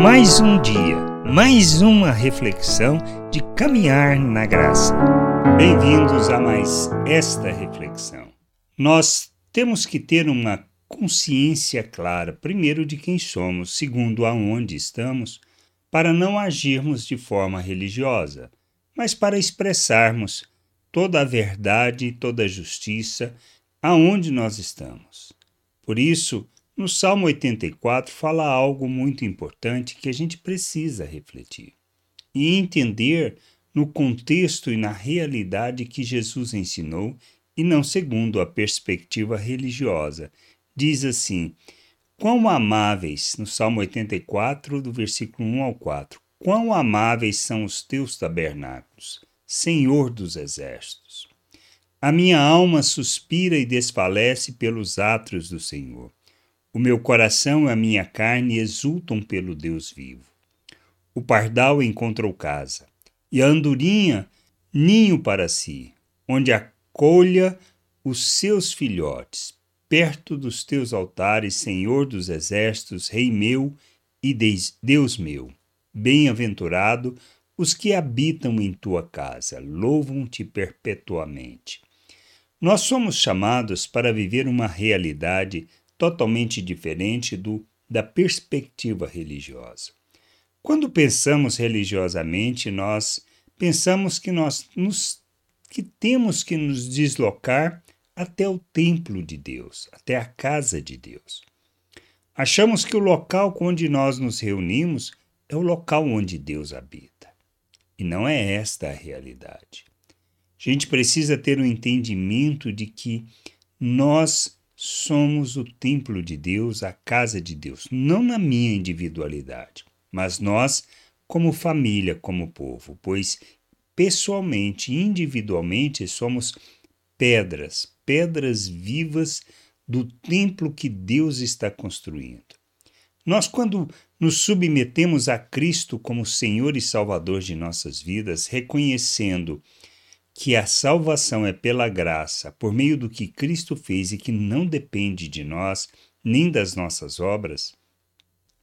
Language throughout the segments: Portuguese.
Mais um dia, mais uma reflexão de caminhar na graça. Bem-vindos a mais esta reflexão. Nós temos que ter uma consciência clara, primeiro, de quem somos, segundo, aonde estamos, para não agirmos de forma religiosa, mas para expressarmos toda a verdade e toda a justiça aonde nós estamos. Por isso, no Salmo 84 fala algo muito importante que a gente precisa refletir e entender no contexto e na realidade que Jesus ensinou e não segundo a perspectiva religiosa. Diz assim: Quão amáveis, no Salmo 84, do versículo 1 ao 4, quão amáveis são os teus tabernáculos, Senhor dos exércitos. A minha alma suspira e desfalece pelos átrios do Senhor. O meu coração e a minha carne exultam pelo Deus vivo. O pardal encontrou casa, e a andorinha ninho para si, onde acolha os seus filhotes, perto dos teus altares, Senhor dos exércitos, Rei meu e Deus meu. Bem-aventurado os que habitam em tua casa, louvam-te perpetuamente. Nós somos chamados para viver uma realidade totalmente diferente do da perspectiva religiosa. Quando pensamos religiosamente, nós pensamos que nós nos, que temos que nos deslocar até o templo de Deus, até a casa de Deus. Achamos que o local onde nós nos reunimos é o local onde Deus habita. E não é esta a realidade. A gente precisa ter o um entendimento de que nós somos o templo de Deus, a casa de Deus, não na minha individualidade, mas nós como família, como povo, pois pessoalmente, individualmente, somos pedras, pedras vivas do templo que Deus está construindo. Nós, quando nos submetemos a Cristo como Senhor e Salvador de nossas vidas, reconhecendo que a salvação é pela graça, por meio do que Cristo fez e que não depende de nós nem das nossas obras,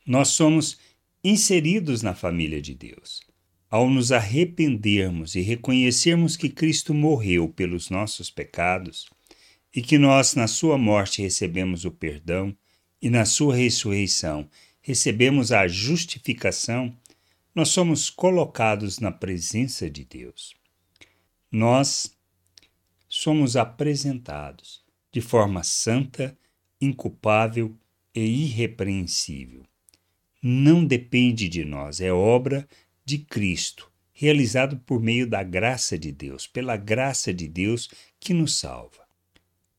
nós somos inseridos na família de Deus. Ao nos arrependermos e reconhecermos que Cristo morreu pelos nossos pecados e que nós, na Sua morte, recebemos o perdão e na Sua ressurreição recebemos a justificação, nós somos colocados na presença de Deus nós somos apresentados de forma santa, inculpável e irrepreensível. Não depende de nós, é obra de Cristo, realizado por meio da graça de Deus, pela graça de Deus que nos salva.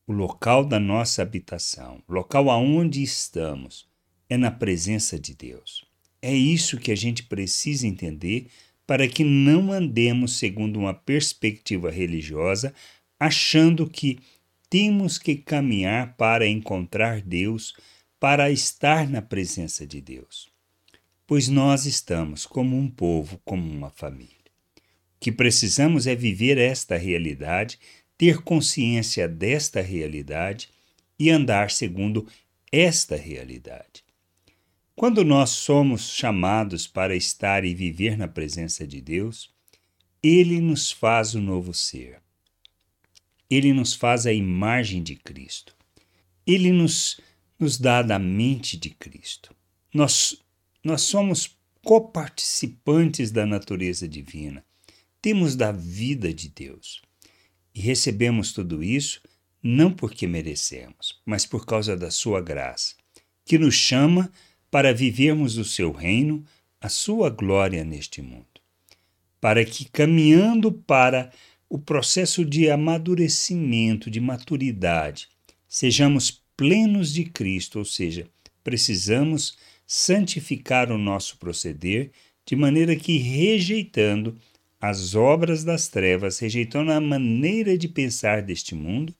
O local da nossa habitação, local aonde estamos, é na presença de Deus. É isso que a gente precisa entender para que não andemos segundo uma perspectiva religiosa, achando que temos que caminhar para encontrar Deus, para estar na presença de Deus. Pois nós estamos como um povo, como uma família. O que precisamos é viver esta realidade, ter consciência desta realidade e andar segundo esta realidade. Quando nós somos chamados para estar e viver na presença de Deus, Ele nos faz o novo ser. Ele nos faz a imagem de Cristo. Ele nos, nos dá da mente de Cristo. Nós, nós somos coparticipantes da natureza divina. Temos da vida de Deus. E recebemos tudo isso não porque merecemos, mas por causa da Sua graça, que nos chama para vivermos o seu reino, a sua glória neste mundo. Para que, caminhando para o processo de amadurecimento, de maturidade, sejamos plenos de Cristo, ou seja, precisamos santificar o nosso proceder de maneira que, rejeitando as obras das trevas, rejeitando a maneira de pensar deste mundo,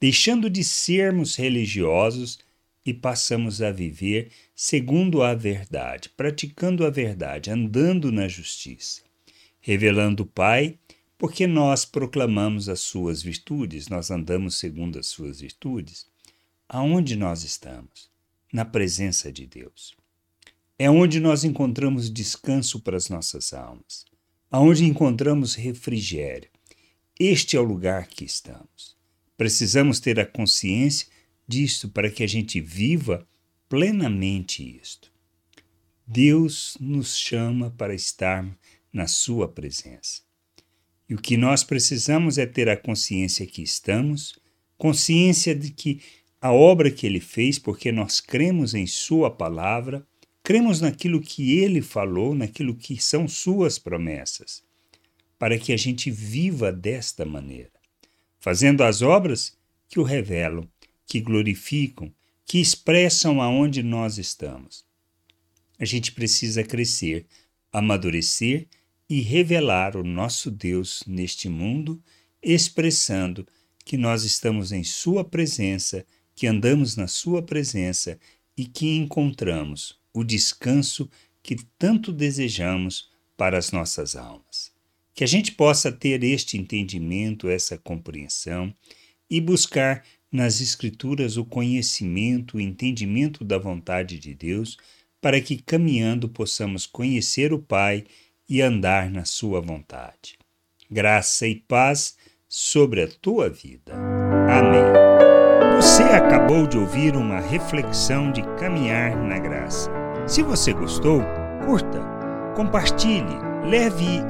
deixando de sermos religiosos, e passamos a viver segundo a verdade, praticando a verdade, andando na justiça, revelando o Pai, porque nós proclamamos as suas virtudes, nós andamos segundo as suas virtudes. Aonde nós estamos? Na presença de Deus. é onde nós encontramos descanso para as nossas almas, aonde encontramos refrigério. Este é o lugar que estamos. Precisamos ter a consciência disto para que a gente viva plenamente isto. Deus nos chama para estar na Sua presença. E o que nós precisamos é ter a consciência que estamos, consciência de que a obra que Ele fez, porque nós cremos em Sua palavra, cremos naquilo que Ele falou, naquilo que são Suas promessas, para que a gente viva desta maneira, fazendo as obras que o revelam, que glorificam, que expressam aonde nós estamos. A gente precisa crescer, amadurecer e revelar o nosso Deus neste mundo, expressando que nós estamos em Sua presença, que andamos na Sua presença e que encontramos o descanso que tanto desejamos para as nossas almas. Que a gente possa ter este entendimento, essa compreensão e buscar nas Escrituras o conhecimento, o entendimento da vontade de Deus, para que caminhando possamos conhecer o Pai e andar na Sua vontade. Graça e paz sobre a tua vida. Amém. Você acabou de ouvir uma reflexão de caminhar na graça. Se você gostou, curta, compartilhe, leve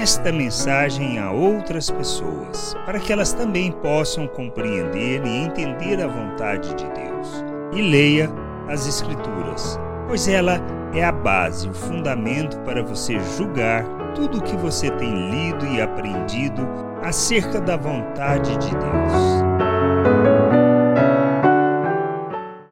esta mensagem a outras pessoas, para que elas também possam compreender e entender a vontade de Deus. E leia as Escrituras, pois ela é a base, o fundamento para você julgar tudo o que você tem lido e aprendido acerca da vontade de Deus.